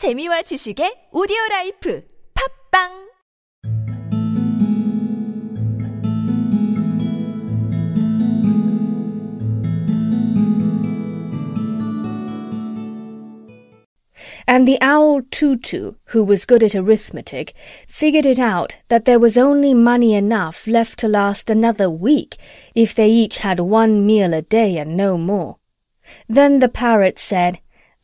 재미와 지식의 오디오 라이프 팝빵 And the owl Too-Too, who was good at arithmetic, figured it out that there was only money enough left to last another week if they each had one meal a day and no more. Then the parrot said,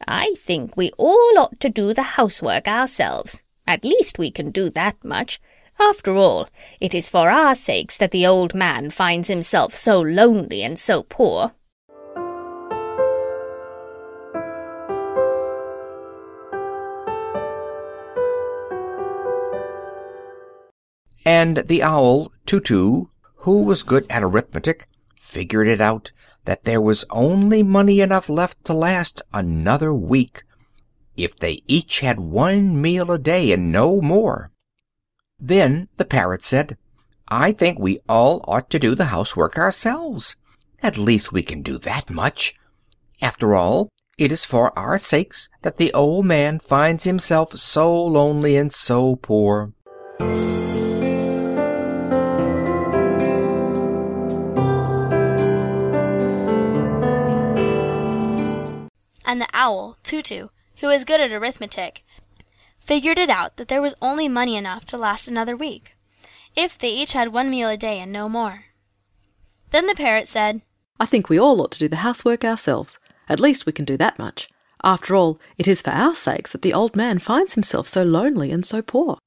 I think we all ought to do the housework ourselves. At least we can do that much. After all, it is for our sakes that the old man finds himself so lonely and so poor. And the owl, Too-Too, who was good at arithmetic, figured it out that there was only money enough left to last another week if they each had one meal a day and no more. Then the parrot said, I think we all ought to do the housework ourselves. At least we can do that much. After all, it is for our sakes that the old man finds himself so lonely and so poor. And the owl, Too-Too, who was good at arithmetic, figured it out that there was only money enough to last another week, if they each had one meal a day and no more. Then the parrot said, I think we all ought to do the housework ourselves. At least we can do that much. After all, it is for our sakes that the old man finds himself so lonely and so poor.